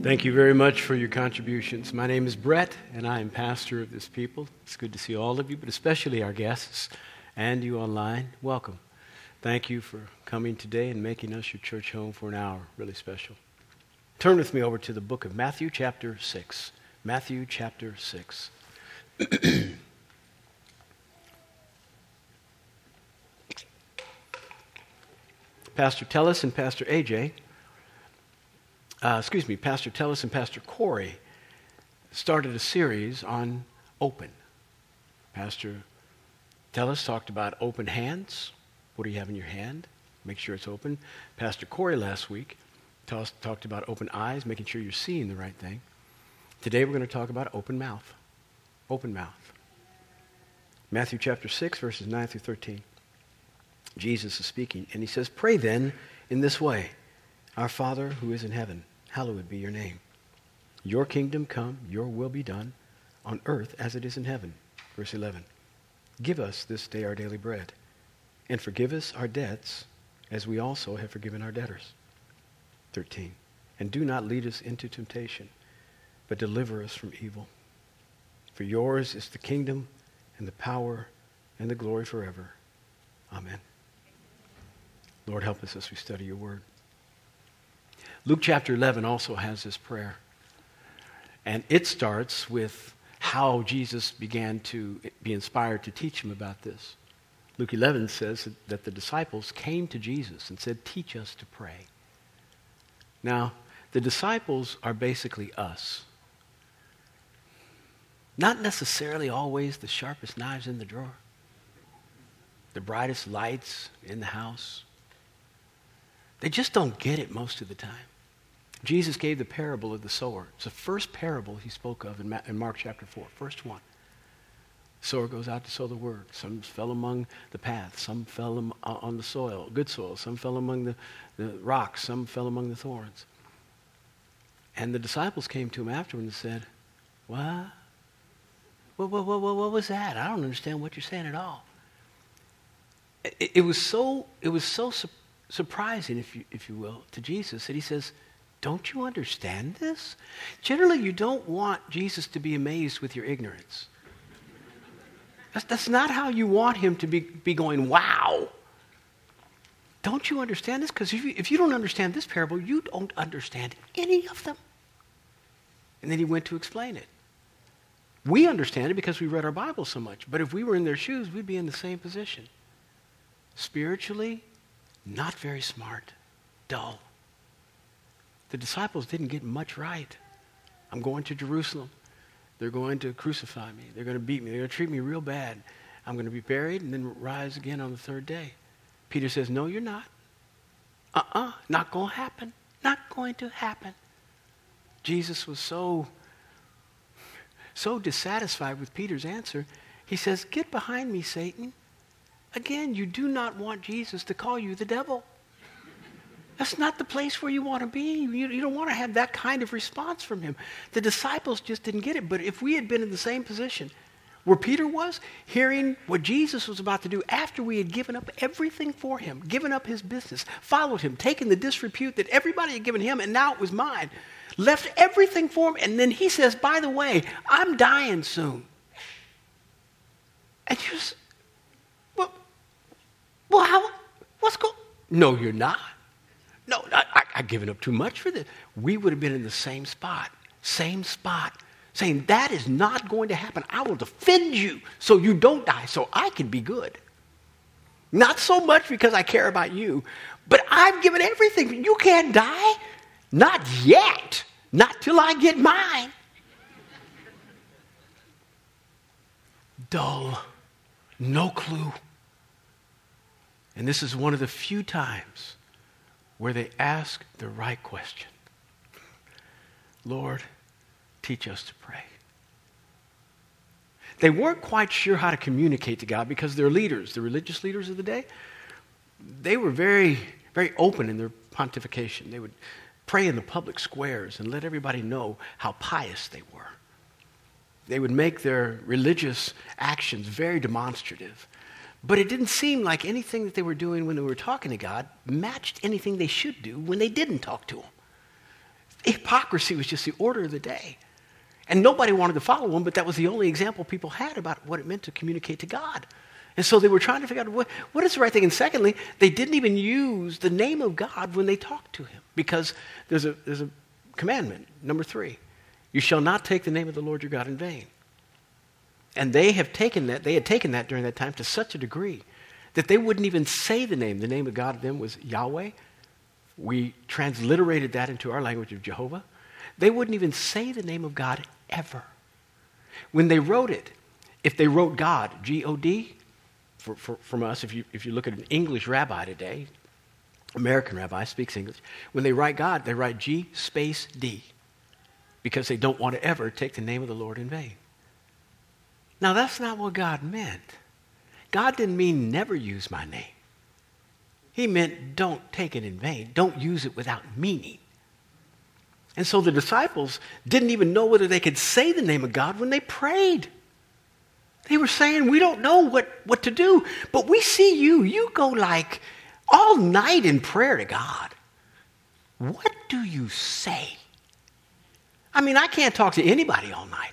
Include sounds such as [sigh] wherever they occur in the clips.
Thank you very much for your contributions. My name is Brett, and I am pastor of this people. It's good to see all of you, but especially our guests and you online. Welcome. Thank you for coming today and making us your church home for an hour. Really special. Turn with me over to the book of Matthew, chapter 6. Matthew, chapter 6. [clears throat] Pastor Tellis and Pastor AJ uh, excuse me, Pastor Tellis and Pastor Corey started a series on open. Pastor Tellis talked about open hands. What do you have in your hand? Make sure it's open. Pastor Corey last week talked about open eyes, making sure you're seeing the right thing. Today we're going to talk about open mouth. Open mouth. Matthew chapter 6, verses 9 through 13. Jesus is speaking, and he says, Pray then in this way Our Father who is in heaven hallowed be your name. Your kingdom come, your will be done, on earth as it is in heaven. Verse 11. Give us this day our daily bread, and forgive us our debts, as we also have forgiven our debtors. 13. And do not lead us into temptation, but deliver us from evil. For yours is the kingdom, and the power, and the glory forever. Amen. Lord, help us as we study your word. Luke chapter 11 also has this prayer. And it starts with how Jesus began to be inspired to teach him about this. Luke 11 says that the disciples came to Jesus and said, Teach us to pray. Now, the disciples are basically us. Not necessarily always the sharpest knives in the drawer, the brightest lights in the house. They just don't get it most of the time. Jesus gave the parable of the sower. It's the first parable he spoke of in, Mark chapter 4, first one. sower goes out to sow the word. Some fell among the path. Some fell uh, on the soil, good soil. Some fell among the, the rocks. Some fell among the thorns. And the disciples came to him afterward and said, What? What, what, what, what was that? I don't understand what you're saying at all. It, it was so, it was so su- surprising, if you, if you will, to Jesus that he says, don't you understand this? Generally, you don't want Jesus to be amazed with your ignorance. That's, that's not how you want him to be, be going, wow. Don't you understand this? Because if you, if you don't understand this parable, you don't understand any of them. And then he went to explain it. We understand it because we read our Bible so much. But if we were in their shoes, we'd be in the same position. Spiritually, not very smart, dull. The disciples didn't get much right. I'm going to Jerusalem. They're going to crucify me. They're going to beat me. They're going to treat me real bad. I'm going to be buried and then rise again on the third day. Peter says, No, you're not. Uh uh-uh, uh, not going to happen. Not going to happen. Jesus was so, so dissatisfied with Peter's answer. He says, Get behind me, Satan. Again, you do not want Jesus to call you the devil. That's not the place where you want to be. You, you, don't want to have that kind of response from him. The disciples just didn't get it. But if we had been in the same position where Peter was, hearing what Jesus was about to do after we had given up everything for him, given up his business, followed him, taken the disrepute that everybody had given him, and now it was mine, left everything for him, and then he says, By the way, I'm dying soon. And you just, well how, what's going No, you're not. No, I, have given up too much for this. We would have been in the same spot, same spot, saying, That is not going to happen. I will defend you so you don't die, so I can be good. Not so much because I care about you, but I've given everything. You can't die. Not yet. Not till I get mine. Dull. No clue. And this is one of the few times where they ask the right question Lord, teach us to pray. They weren't quite sure how to communicate to God because their leaders, the religious leaders of the day, they were very, very open in their pontification. They would pray in the public squares and let everybody know how pious they were. They would make their religious actions very demonstrative. But it didn't seem like anything that they were doing when they were talking to God matched anything they should do when they didn't talk to Him. hypocrisy was just the order of the day. And nobody wanted to follow him, but that was the only example people had about what it meant to communicate to God. And so they were trying to figure out what, what is the right thing. And secondly, they didn't even use the name of God when they talked to him because there's a, there's a commandment, number three you shall not take the name of the Lord your God in vain. And they have taken that, they had taken that during that time to such a degree that they wouldn't even say the name. The name of God to them was Yahweh. We transliterated that into our language of Jehovah. They wouldn't even say the name of God ever. When they wrote it, if they wrote God, G O D, from us, if you, if you look at an English rabbi today, American rabbi speaks English, when they write God, they write G space D because they don't want to ever take the name of the Lord in vain. Now, that's not what God meant. God didn't mean never use my name. He meant don't take it in vain. Don't use it without meaning. And so the disciples didn't even know whether they could say the name of God when they prayed. They were saying, We don't know what, what to do, but we see you. You go like all night in prayer to God. What do you say? I mean, I can't talk to anybody all night.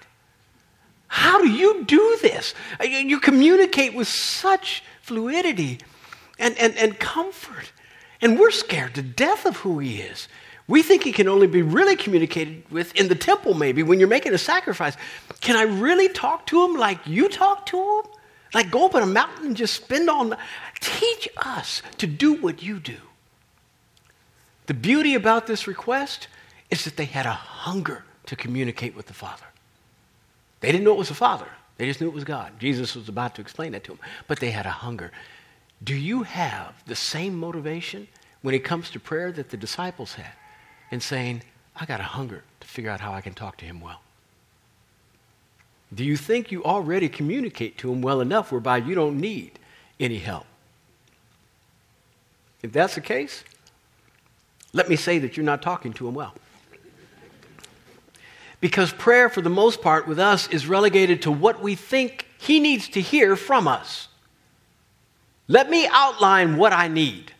How do you do this? You communicate with such fluidity and, and, and comfort. And we're scared to death of who he is. We think he can only be really communicated with in the temple, maybe, when you're making a sacrifice. Can I really talk to him like you talk to him? Like go up on a mountain and just spend all night? Teach us to do what you do. The beauty about this request is that they had a hunger to communicate with the Father. They didn't know it was the Father, they just knew it was God. Jesus was about to explain that to them, but they had a hunger. Do you have the same motivation when it comes to prayer that the disciples had? in saying, I got a hunger to figure out how I can talk to him well? Do you think you already communicate to him well enough whereby you don't need any help? If that's the case, let me say that you're not talking to him well. Because prayer, for the most part, with us is relegated to what we think he needs to hear from us. Let me outline what I need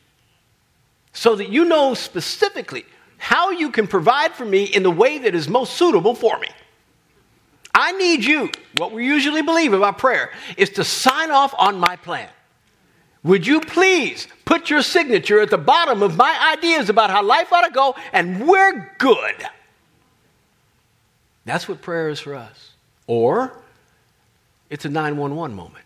so that you know specifically how you can provide for me in the way that is most suitable for me. I need you, what we usually believe about prayer, is to sign off on my plan. Would you please put your signature at the bottom of my ideas about how life ought to go, and we're good? That's what prayer is for us. Or it's a 911 moment.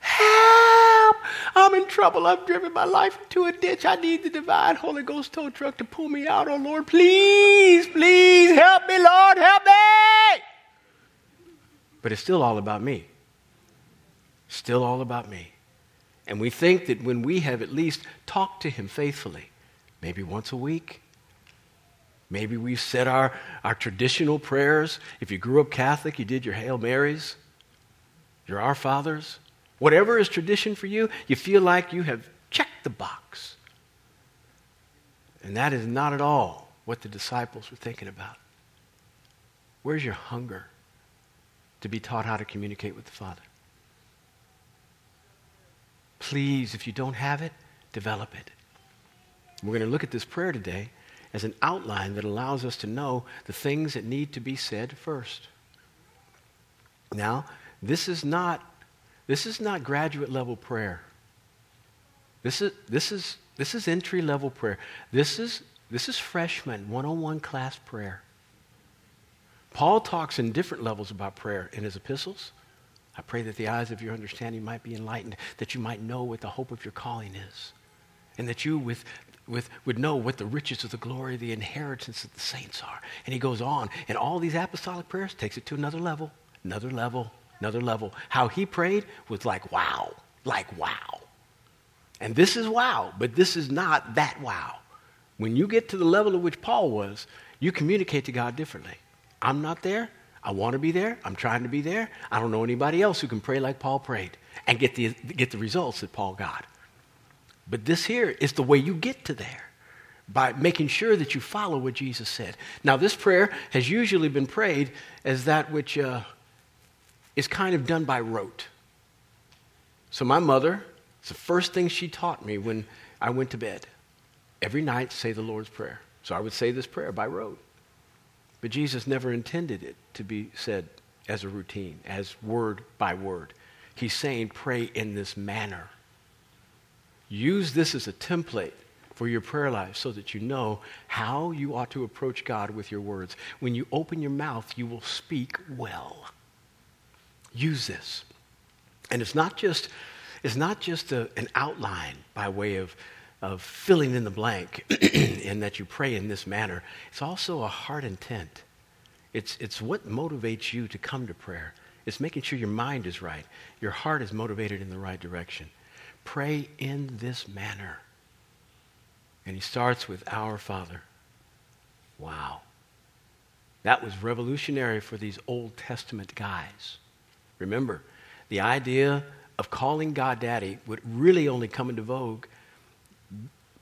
Help! I'm in trouble. I've driven my life into a ditch. I need the divine Holy Ghost tow truck to pull me out. Oh, Lord, please, please help me, Lord, help me! But it's still all about me. Still all about me. And we think that when we have at least talked to Him faithfully, maybe once a week, maybe we've said our, our traditional prayers. If you grew up Catholic, you did your Hail Marys, your Our Fathers. Whatever is tradition for you, you feel like you have checked the box. And that is not at all what the disciples were thinking about. Where's your hunger to be taught how to communicate with the Father? Please, if you don't have it, develop it. We're going to look at this prayer today as an outline that allows us to know the things that need to be said first. Now, this is not this is not graduate level prayer. This is, this is, this is entry level prayer. This is, this is freshman 101 class prayer. Paul talks in different levels about prayer in his epistles. I pray that the eyes of your understanding might be enlightened, that you might know what the hope of your calling is, and that you with, with, would know what the riches of the glory, the inheritance of the saints are. And he goes on, and all these apostolic prayers takes it to another level, another level, another level. How he prayed was like wow, like wow. And this is wow, but this is not that wow. When you get to the level at which Paul was, you communicate to God differently. I'm not there. I want to be there. I'm trying to be there. I don't know anybody else who can pray like Paul prayed and get the, get the results that Paul got. But this here is the way you get to there by making sure that you follow what Jesus said. Now, this prayer has usually been prayed as that which uh, is kind of done by rote. So, my mother, it's the first thing she taught me when I went to bed. Every night, say the Lord's Prayer. So, I would say this prayer by rote. But Jesus never intended it to be said as a routine, as word by word. He's saying, pray in this manner. Use this as a template for your prayer life so that you know how you ought to approach God with your words. When you open your mouth, you will speak well. Use this. And it's not just, it's not just a, an outline by way of, of filling in the blank [clears throat] in that you pray in this manner. It's also a heart intent. It's, it's what motivates you to come to prayer. It's making sure your mind is right, your heart is motivated in the right direction. Pray in this manner. And he starts with Our Father. Wow. That was revolutionary for these Old Testament guys. Remember, the idea of calling God Daddy would really only come into vogue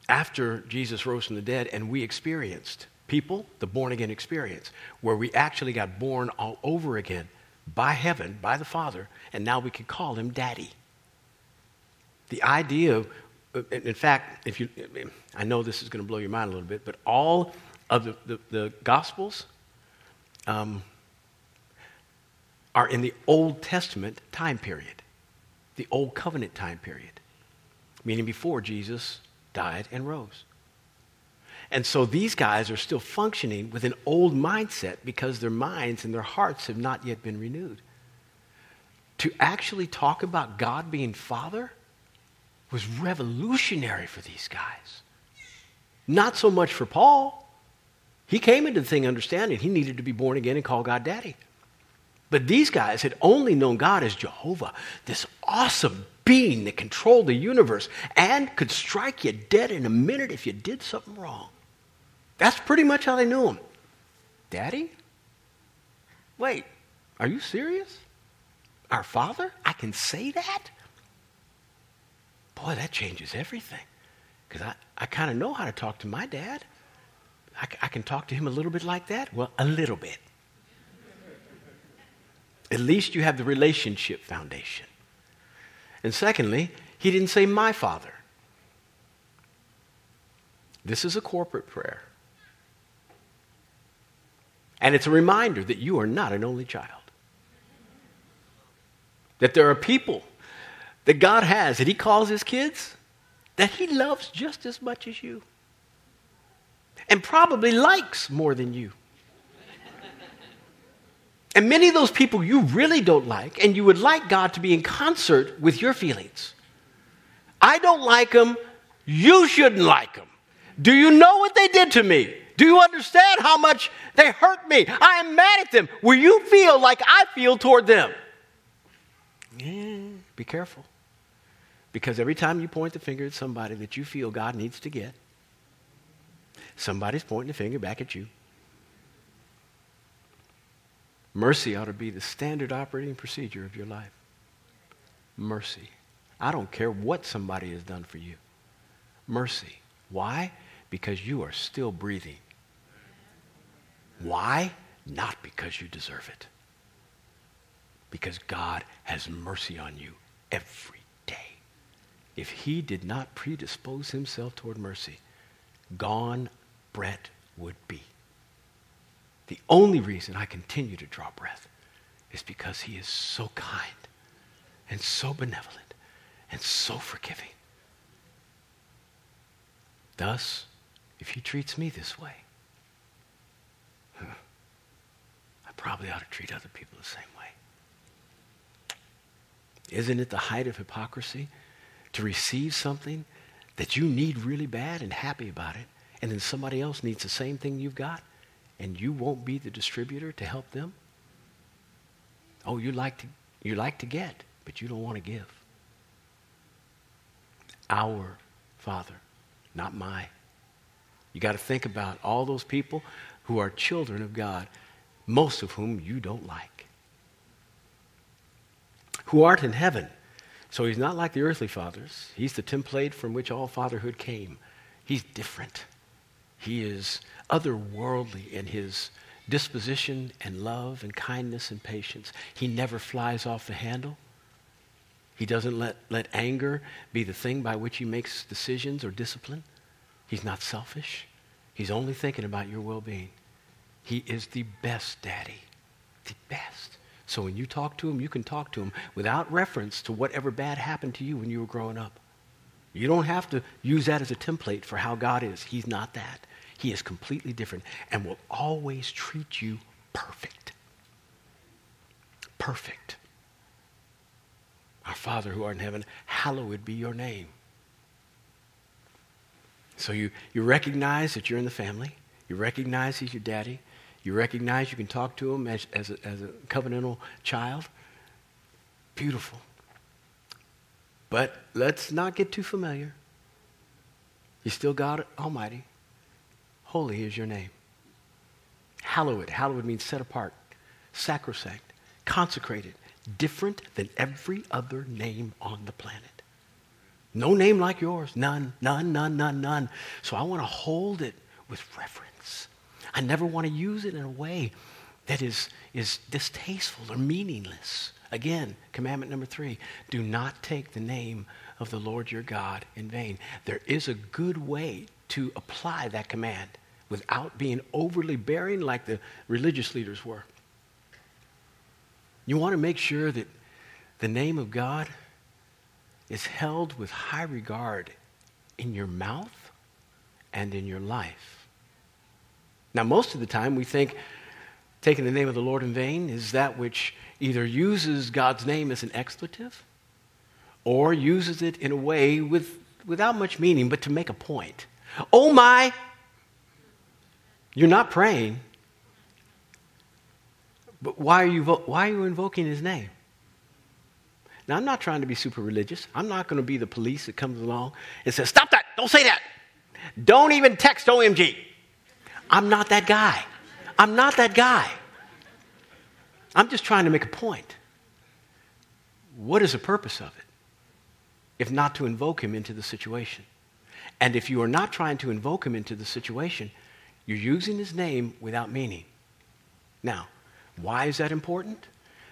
after Jesus rose from the dead and we experienced people the born again experience where we actually got born all over again by heaven, by the Father, and now we can call him Daddy. The idea of, in fact, if you, I know this is going to blow your mind a little bit, but all of the, the, the Gospels um, are in the Old Testament time period, the Old Covenant time period, meaning before Jesus died and rose. And so these guys are still functioning with an old mindset because their minds and their hearts have not yet been renewed. To actually talk about God being Father was revolutionary for these guys. Not so much for Paul. He came into the thing understanding he needed to be born again and call God Daddy. But these guys had only known God as Jehovah, this awesome being that controlled the universe and could strike you dead in a minute if you did something wrong. That's pretty much how they knew him. Daddy? Wait, are you serious? Our Father? I can say that? Boy, that changes everything. Because I, I kind of know how to talk to my dad. I, I can talk to him a little bit like that. Well, a little bit. At least you have the relationship foundation. And secondly, he didn't say, my father. This is a corporate prayer. And it's a reminder that you are not an only child. That there are people that God has that He calls His kids that He loves just as much as you. And probably likes more than you. And many of those people you really don't like, and you would like God to be in concert with your feelings. I don't like them. You shouldn't like them. Do you know what they did to me? Do you understand how much they hurt me? I am mad at them. Will you feel like I feel toward them? Yeah, be careful. Because every time you point the finger at somebody that you feel God needs to get, somebody's pointing the finger back at you. Mercy ought to be the standard operating procedure of your life. Mercy. I don't care what somebody has done for you. Mercy. Why? Because you are still breathing. Why? Not because you deserve it. Because God has mercy on you every. If he did not predispose himself toward mercy, gone Brett would be. The only reason I continue to draw breath is because he is so kind and so benevolent and so forgiving. Thus, if he treats me this way, I probably ought to treat other people the same way. Isn't it the height of hypocrisy to receive something that you need really bad and happy about it, and then somebody else needs the same thing you've got, and you won't be the distributor to help them? Oh, you like to, you like to get, but you don't want to give. Our Father, not my. You got to think about all those people who are children of God, most of whom you don't like. Who art in heaven. So he's not like the earthly fathers. He's the template from which all fatherhood came. He's different. He is otherworldly in his disposition and love and kindness and patience. He never flies off the handle. He doesn't let, let anger be the thing by which he makes decisions or discipline. He's not selfish. He's only thinking about your well being. He is the best daddy. The best. So when you talk to him, you can talk to him without reference to whatever bad happened to you when you were growing up. You don't have to use that as a template for how God is. He's not that. He is completely different and will always treat you perfect. Perfect. Our Father who art in heaven, hallowed be your name. So you, you recognize that you're in the family. You recognize he's your daddy. You recognize you can talk to him as, as, a, as a covenantal child. Beautiful. But let's not get too familiar. You're still God Almighty. Holy is your name. Hallowed. Hallowed means set apart, sacrosanct, consecrated, different than every other name on the planet. No name like yours. None, none, none, none, none. So I want to hold it with reverence. I never want to use it in a way that is, is distasteful or meaningless. Again, commandment number three do not take the name of the Lord your God in vain. There is a good way to apply that command without being overly bearing like the religious leaders were. You want to make sure that the name of God is held with high regard in your mouth and in your life. Now, most of the time, we think taking the name of the Lord in vain is that which either uses God's name as an expletive or uses it in a way with, without much meaning, but to make a point. Oh my! You're not praying, but why are you, why are you invoking his name? Now, I'm not trying to be super religious. I'm not going to be the police that comes along and says, Stop that! Don't say that! Don't even text OMG. I'm not that guy. I'm not that guy. I'm just trying to make a point. What is the purpose of it? If not to invoke him into the situation. And if you are not trying to invoke him into the situation, you're using his name without meaning. Now, why is that important?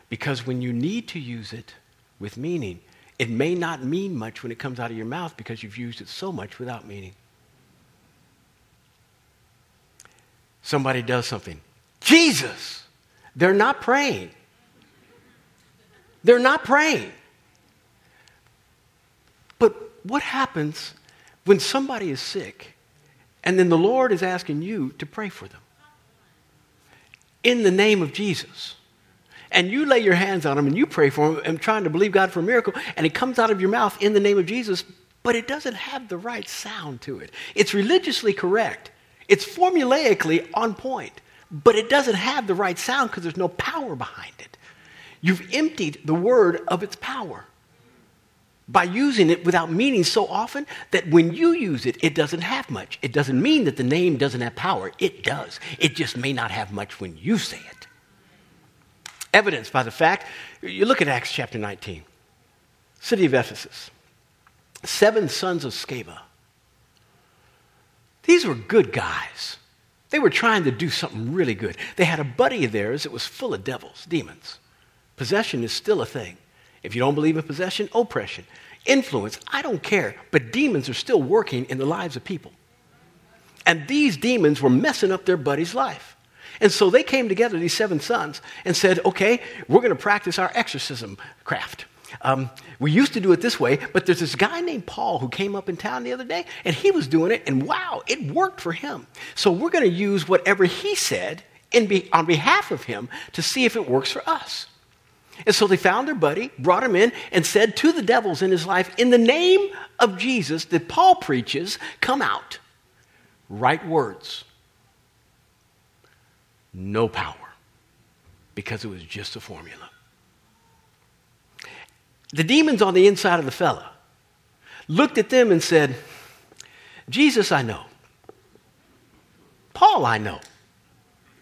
Because when you need to use it with meaning, it may not mean much when it comes out of your mouth because you've used it so much without meaning. Somebody does something. Jesus! They're not praying. They're not praying. But what happens when somebody is sick and then the Lord is asking you to pray for them? In the name of Jesus. And you lay your hands on them and you pray for them and trying to believe God for a miracle, and it comes out of your mouth in the name of Jesus, but it doesn't have the right sound to it. It's religiously correct. It's formulaically on point, but it doesn't have the right sound because there's no power behind it. You've emptied the word of its power by using it without meaning so often that when you use it, it doesn't have much. It doesn't mean that the name doesn't have power. It does. It just may not have much when you say it. Evidenced by the fact, you look at Acts chapter 19, city of Ephesus, seven sons of Sceva these were good guys. They were trying to do something really good. They had a buddy of theirs that was full of devils, demons. Possession is still a thing. If you don't believe in possession, oppression, influence, I don't care. But demons are still working in the lives of people. And these demons were messing up their buddy's life. And so they came together, these seven sons, and said, okay, we're going to practice our exorcism craft. Um, we used to do it this way, but there's this guy named Paul who came up in town the other day, and he was doing it, and wow, it worked for him. So we're going to use whatever he said be, on behalf of him to see if it works for us. And so they found their buddy, brought him in, and said to the devils in his life, In the name of Jesus that Paul preaches, come out. Right words. No power. Because it was just a formula the demons on the inside of the fella looked at them and said, Jesus, I know. Paul, I know.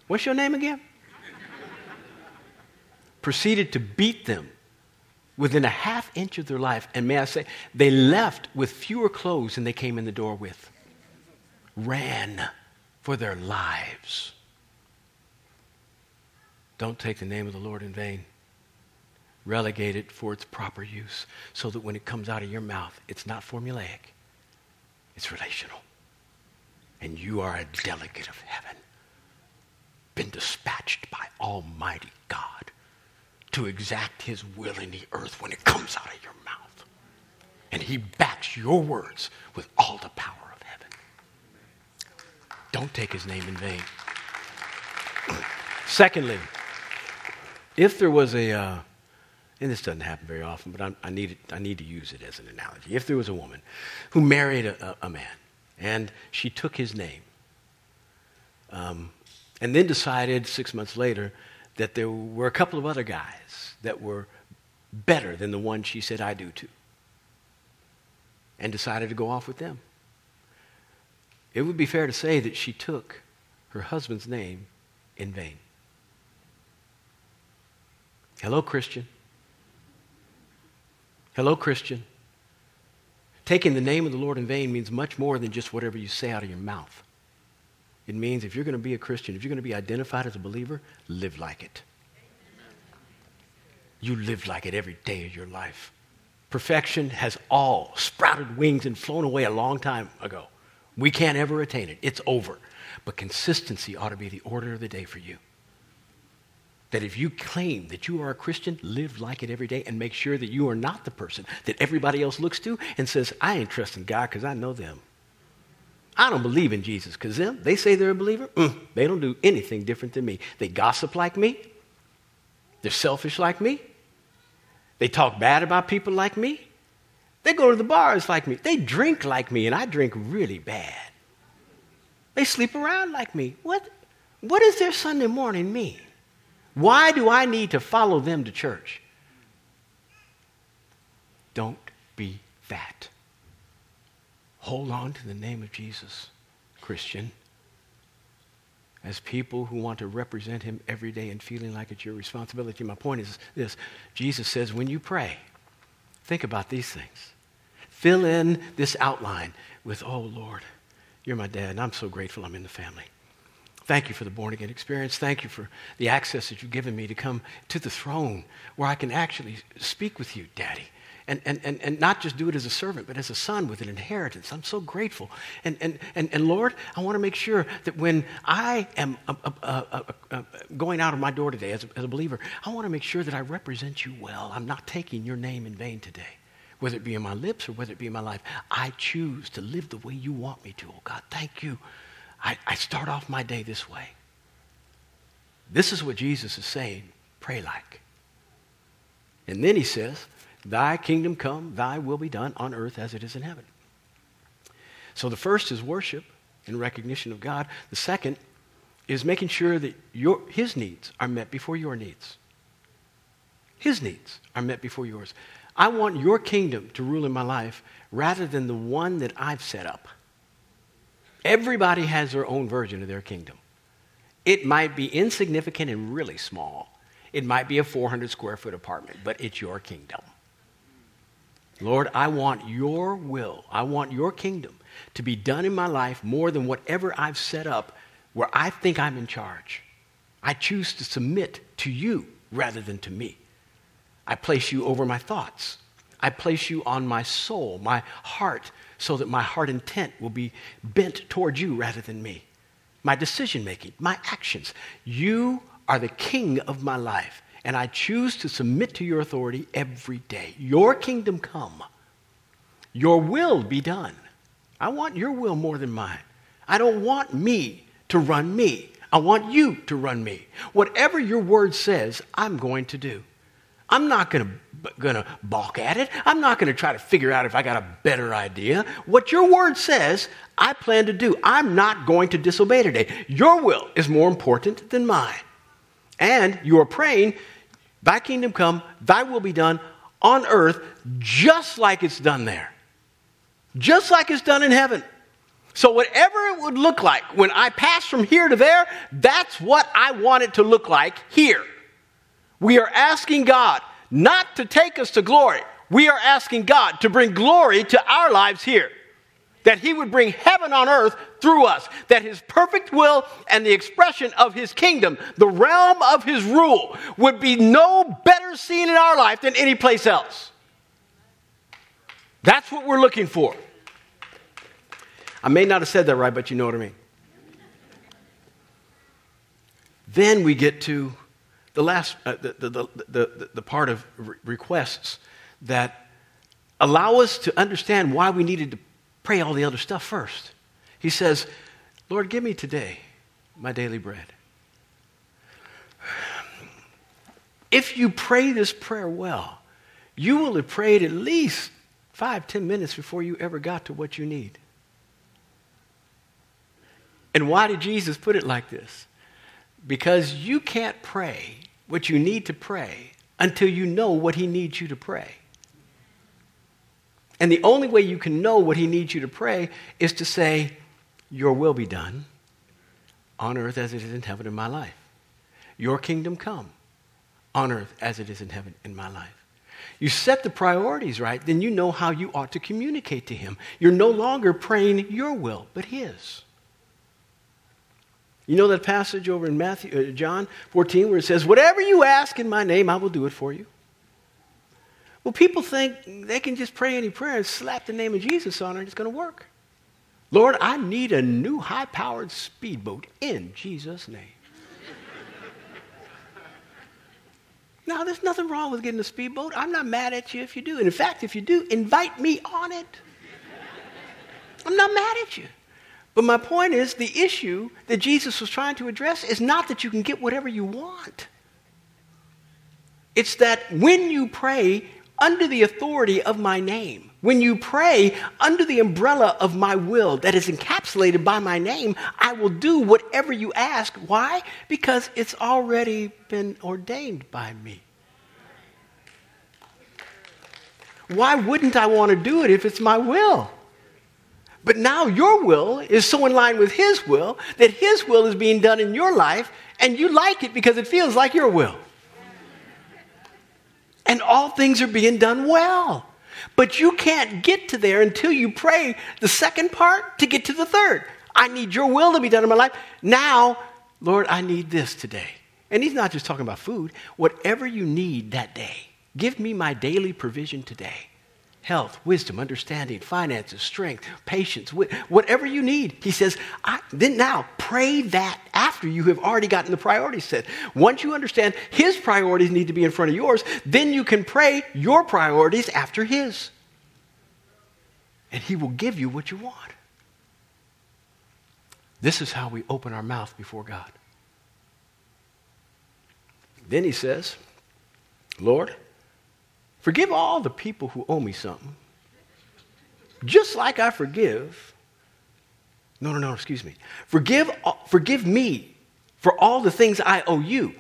What's your name again? Proceeded to beat them within a half inch of their life. And may I say, they left with fewer clothes than they came in the door with. Ran for their lives. Don't take the name of the Lord in vain relegate it for its proper use so that when it comes out of your mouth, it's not formulaic, it's relational. And you are a delegate of heaven. been dispatched by Almighty God to exact his will in the earth when it comes out of your mouth. And he backs your words with all the power of heaven. Don't take his name in vain. [clears throat] Secondly, if there was a, uh, and this doesn't happen very often, but I, I, need, I need to use it as an analogy. If there was a woman who married a, a, a man and she took his name, um, and then decided six months later that there were a couple of other guys that were better than the one she said I do to, and decided to go off with them. It would be fair to say that she took her husband's name in vain. Hello, Christian. Hello, Christian. Taking the name of the Lord in vain means much more than just whatever you say out of your mouth. It means if you're going to be a Christian, if you're going to be identified as a believer, live like it. You live like it every day of your life. Perfection has all sprouted wings and flown away a long time ago. We can't ever attain it. It's over. But consistency ought to be the order of the day for you. That if you claim that you are a Christian, live like it every day and make sure that you are not the person that everybody else looks to and says, I ain't trusting God because I know them. I don't believe in Jesus because them, they say they're a believer. Mm, they don't do anything different than me. They gossip like me. They're selfish like me. They talk bad about people like me. They go to the bars like me. They drink like me, and I drink really bad. They sleep around like me. What, what does their Sunday morning mean? Why do I need to follow them to church? Don't be that. Hold on to the name of Jesus, Christian. As people who want to represent him every day and feeling like it's your responsibility. My point is this Jesus says, when you pray, think about these things. Fill in this outline with, oh Lord, you're my dad, and I'm so grateful I'm in the family. Thank you for the born again experience. Thank you for the access that you've given me to come to the throne where I can actually speak with you, Daddy. And, and, and, and not just do it as a servant, but as a son with an inheritance. I'm so grateful. And, and, and, and Lord, I want to make sure that when I am uh, uh, uh, going out of my door today as a, as a believer, I want to make sure that I represent you well. I'm not taking your name in vain today whether it be in my lips or whether it be in my life. I choose to live the way you want me to. Oh God, thank you. I, I start off my day this way. This is what Jesus is saying pray like. And then he says, Thy kingdom come, thy will be done on earth as it is in heaven. So the first is worship and recognition of God. The second is making sure that your, his needs are met before your needs. His needs are met before yours. I want your kingdom to rule in my life rather than the one that I've set up. Everybody has their own version of their kingdom. It might be insignificant and really small. It might be a 400 square foot apartment, but it's your kingdom. Lord, I want your will, I want your kingdom to be done in my life more than whatever I've set up where I think I'm in charge. I choose to submit to you rather than to me. I place you over my thoughts. I place you on my soul, my heart, so that my heart intent will be bent toward you rather than me. My decision making, my actions. You are the king of my life, and I choose to submit to your authority every day. Your kingdom come, your will be done. I want your will more than mine. I don't want me to run me. I want you to run me. Whatever your word says, I'm going to do. I'm not going to going to balk at it. I'm not going to try to figure out if I got a better idea. What your word says, I plan to do. I'm not going to disobey today. Your will is more important than mine. And you are praying, Thy kingdom come, Thy will be done on earth just like it's done there. Just like it's done in heaven. So, whatever it would look like when I pass from here to there, that's what I want it to look like here. We are asking God not to take us to glory. We are asking God to bring glory to our lives here. That He would bring heaven on earth through us. That His perfect will and the expression of His kingdom, the realm of His rule, would be no better seen in our life than any place else. That's what we're looking for. I may not have said that right, but you know what I mean. Then we get to the last, uh, the, the, the, the, the part of re- requests that allow us to understand why we needed to pray all the other stuff first. He says, Lord, give me today my daily bread. If you pray this prayer well, you will have prayed at least five, ten minutes before you ever got to what you need. And why did Jesus put it like this? Because you can't pray what you need to pray until you know what He needs you to pray. And the only way you can know what He needs you to pray is to say, Your will be done on earth as it is in heaven in my life. Your kingdom come on earth as it is in heaven in my life. You set the priorities right, then you know how you ought to communicate to Him. You're no longer praying your will, but His. You know that passage over in Matthew, uh, John 14 where it says, Whatever you ask in my name, I will do it for you. Well, people think they can just pray any prayer and slap the name of Jesus on it and it's going to work. Lord, I need a new high powered speedboat in Jesus' name. [laughs] now, there's nothing wrong with getting a speedboat. I'm not mad at you if you do. And in fact, if you do, invite me on it. I'm not mad at you. But my point is the issue that Jesus was trying to address is not that you can get whatever you want. It's that when you pray under the authority of my name, when you pray under the umbrella of my will that is encapsulated by my name, I will do whatever you ask. Why? Because it's already been ordained by me. Why wouldn't I want to do it if it's my will? But now your will is so in line with His will that His will is being done in your life, and you like it because it feels like your will. And all things are being done well. But you can't get to there until you pray the second part to get to the third. I need your will to be done in my life. Now, Lord, I need this today. And He's not just talking about food. Whatever you need that day, give me my daily provision today health, wisdom, understanding, finances, strength, patience, whatever you need. He says, then now pray that after you have already gotten the priorities set. Once you understand his priorities need to be in front of yours, then you can pray your priorities after his. And he will give you what you want. This is how we open our mouth before God. Then he says, Lord, Forgive all the people who owe me something. Just like I forgive. No, no, no, excuse me. Forgive, uh, forgive me for all the things I owe you.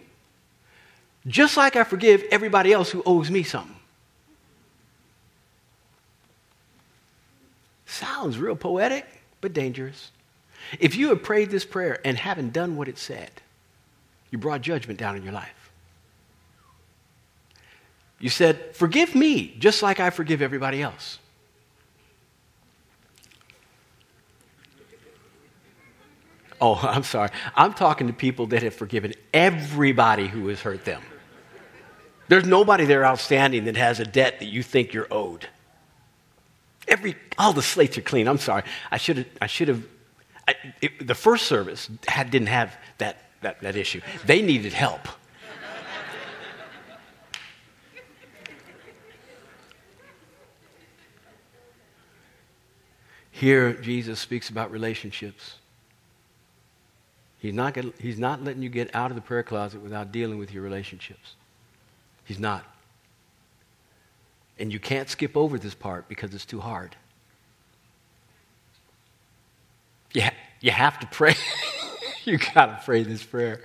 Just like I forgive everybody else who owes me something. Sounds real poetic, but dangerous. If you have prayed this prayer and haven't done what it said, you brought judgment down in your life. You said, Forgive me, just like I forgive everybody else. Oh, [laughs] I'm sorry. I'm talking to people that have forgiven everybody who has hurt them. There's nobody there outstanding that has a debt that you think you're owed. Every, all the slates are clean. I'm sorry. I should have, I should have, the first service had, didn't have that, that, that issue. They needed help. Here, Jesus speaks about relationships. He's not, he's not letting you get out of the prayer closet without dealing with your relationships. He's not. And you can't skip over this part because it's too hard. You, ha- you have to pray. [laughs] you got to pray this prayer.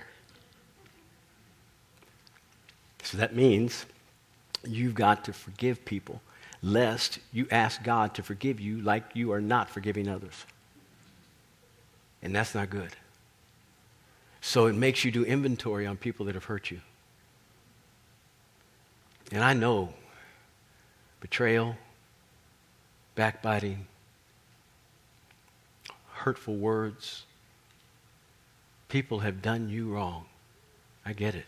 So that means you've got to forgive people lest you ask God to forgive you like you are not forgiving others. And that's not good. So it makes you do inventory on people that have hurt you. And I know betrayal, backbiting, hurtful words, people have done you wrong. I get it.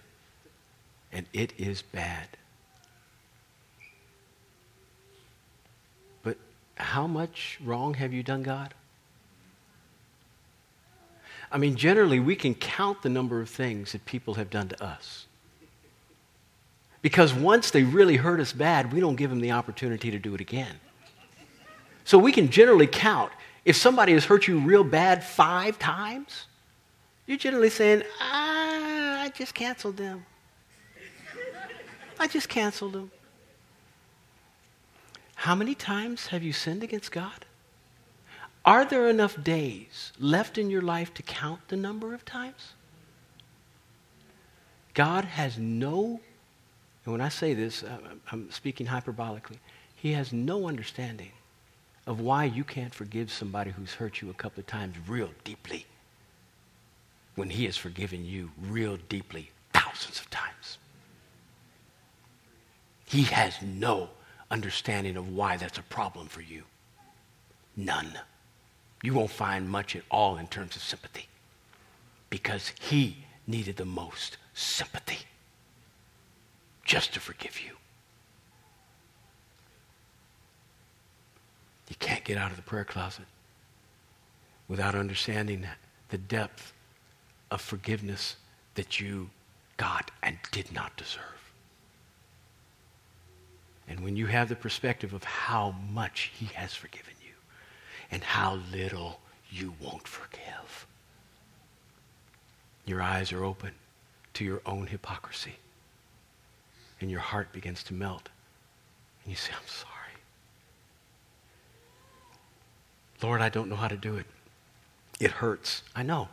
And it is bad. How much wrong have you done God? I mean, generally, we can count the number of things that people have done to us. Because once they really hurt us bad, we don't give them the opportunity to do it again. So we can generally count. If somebody has hurt you real bad five times, you're generally saying, ah, I just canceled them. I just canceled them. How many times have you sinned against God? Are there enough days left in your life to count the number of times? God has no, and when I say this, uh, I'm speaking hyperbolically, He has no understanding of why you can't forgive somebody who's hurt you a couple of times real deeply when He has forgiven you real deeply thousands of times. He has no understanding of why that's a problem for you. None. You won't find much at all in terms of sympathy because he needed the most sympathy just to forgive you. You can't get out of the prayer closet without understanding the depth of forgiveness that you got and did not deserve. And when you have the perspective of how much He has forgiven you and how little you won't forgive, your eyes are open to your own hypocrisy. And your heart begins to melt. And you say, I'm sorry. Lord, I don't know how to do it. It hurts. I know.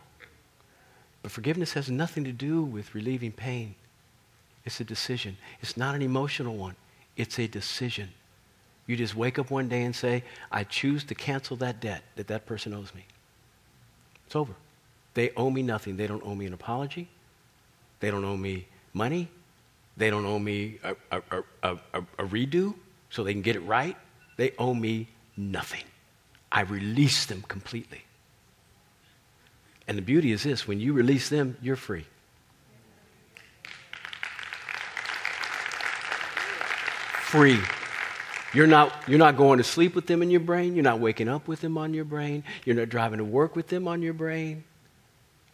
But forgiveness has nothing to do with relieving pain. It's a decision. It's not an emotional one. It's a decision. You just wake up one day and say, I choose to cancel that debt that that person owes me. It's over. They owe me nothing. They don't owe me an apology. They don't owe me money. They don't owe me a, a, a, a, redo so they can get it right. They owe me nothing. I release them completely. And the beauty is this when you release them, you're free. Free. You're not, you're not going to sleep with them in your brain. You're not waking up with them on your brain. You're not driving to work with them on your brain.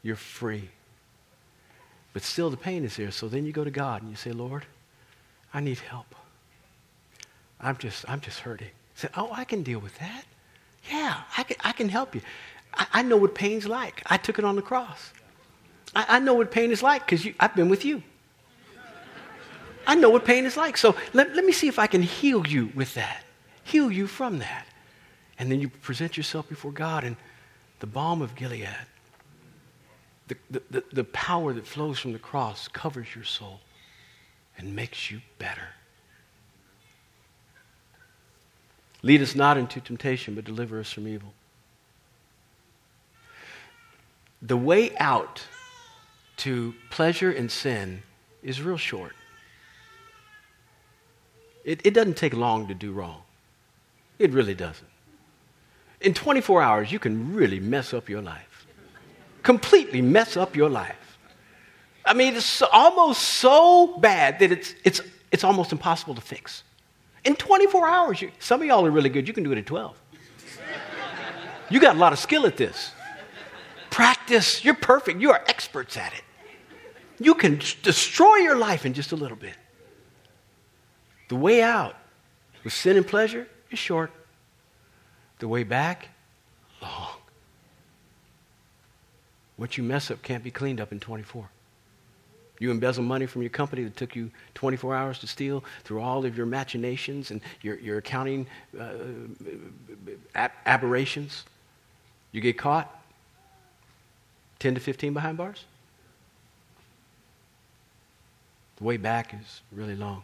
You're free. But still, the pain is there. So then you go to God and you say, Lord, I need help. I'm just, I'm just hurting. Say, oh, I can deal with that. Yeah, I can, I can help you. I, I know what pain's like. I took it on the cross. I, I know what pain is like because I've been with you. I know what pain is like. So let, let me see if I can heal you with that, heal you from that. And then you present yourself before God, and the balm of Gilead, the, the, the, the power that flows from the cross, covers your soul and makes you better. Lead us not into temptation, but deliver us from evil. The way out to pleasure and sin is real short. It, it doesn't take long to do wrong. It really doesn't. In 24 hours, you can really mess up your life. Completely mess up your life. I mean, it's almost so bad that it's, it's, it's almost impossible to fix. In 24 hours, you, some of y'all are really good. You can do it in 12. You got a lot of skill at this. Practice. You're perfect. You are experts at it. You can destroy your life in just a little bit. The way out with sin and pleasure is short. The way back, long. What you mess up can't be cleaned up in 24. You embezzle money from your company that took you 24 hours to steal through all of your machinations and your, your accounting uh, ab- aberrations. You get caught, 10 to 15 behind bars. The way back is really long.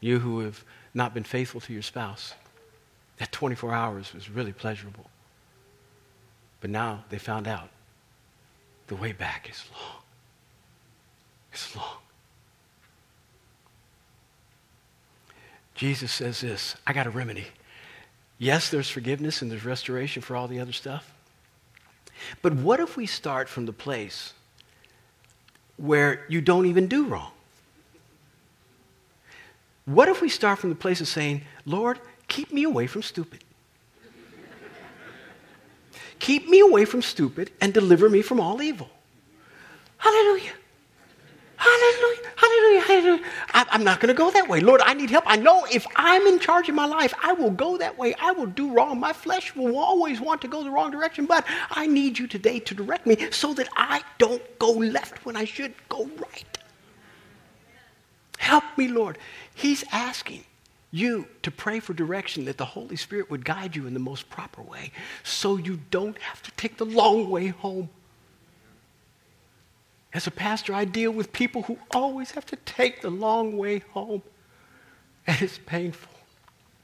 You who have not been faithful to your spouse, that 24 hours was really pleasurable. But now they found out the way back is long. It's long. Jesus says this I got a remedy. Yes, there's forgiveness and there's restoration for all the other stuff. But what if we start from the place where you don't even do wrong? What if we start from the place of saying, Lord, keep me away from stupid? keep me away from stupid, and deliver me from all evil. Hallelujah. Hallelujah, hallelujah, hallelujah. I, am not going to go that way. Lord, I need help. I know if I'm in charge of my life, I will go that way. I will do wrong. My flesh will always want to go the wrong direction, but I need you today to direct me so that I don't go left when I should go right. Help me, Lord. He's asking you to pray for direction that the Holy Spirit would guide you in the most proper way so you don't have to take the long way home. As a pastor, I deal with people who always have to take the long way home. And it's painful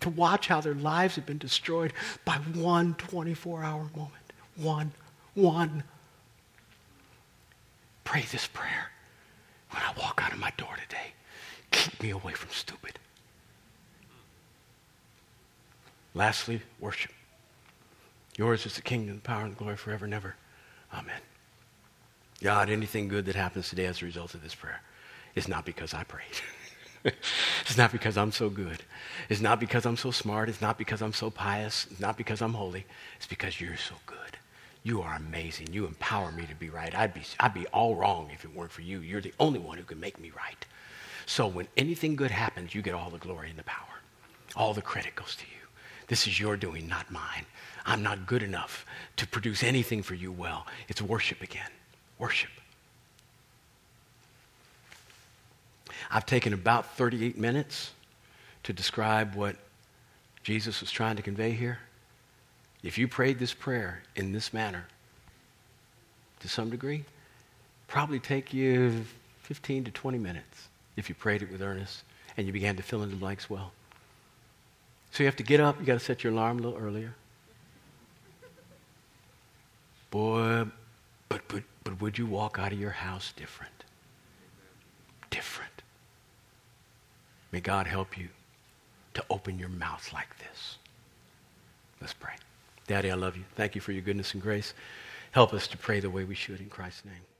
to watch how their lives have been destroyed by one 24 hour moment. One, one. Pray this prayer when I walk out of my door today. Keep me away from stupid. Lastly, worship. Yours is the kingdom, the power, and the glory forever and ever. Amen. God, anything good that happens today as a result of this prayer is not because I prayed. [laughs] it's not because I'm so good. It's not because I'm so smart. It's not because I'm so pious. It's not because I'm holy. It's because you're so good. You are amazing. You empower me to be right. I'd be, I'd be all wrong if it weren't for you. You're the only one who can make me right. So when anything good happens, you get all the glory and the power. All the credit goes to you. This is your doing, not mine. I'm not good enough to produce anything for you well. It's worship again worship. I've taken about 38 minutes to describe what Jesus was trying to convey here. If you prayed this prayer in this manner, to some degree, probably take you 15 to 20 minutes if you prayed it with earnest and you began to fill in the blanks well. So you have to get up, you got to set your alarm a little earlier. Boy, but, but, but would you walk out of your house different? Different. May God help you to open your mouth like this. Let's pray. Daddy, I love you. Thank you for your goodness and grace. Help us to pray the way we should in Christ's name.